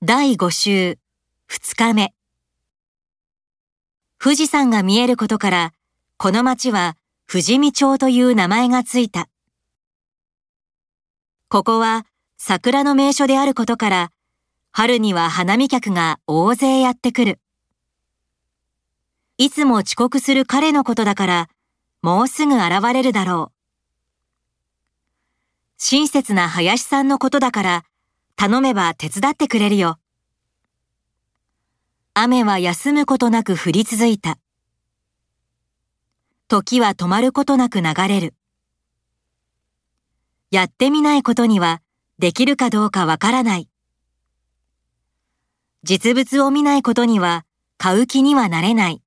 第5週2日目。富士山が見えることからこの町は富士見町という名前がついた。ここは桜の名所であることから春には花見客が大勢やってくる。いつも遅刻する彼のことだからもうすぐ現れるだろう。親切な林さんのことだから頼めば手伝ってくれるよ。雨は休むことなく降り続いた。時は止まることなく流れる。やってみないことにはできるかどうかわからない。実物を見ないことには買う気にはなれない。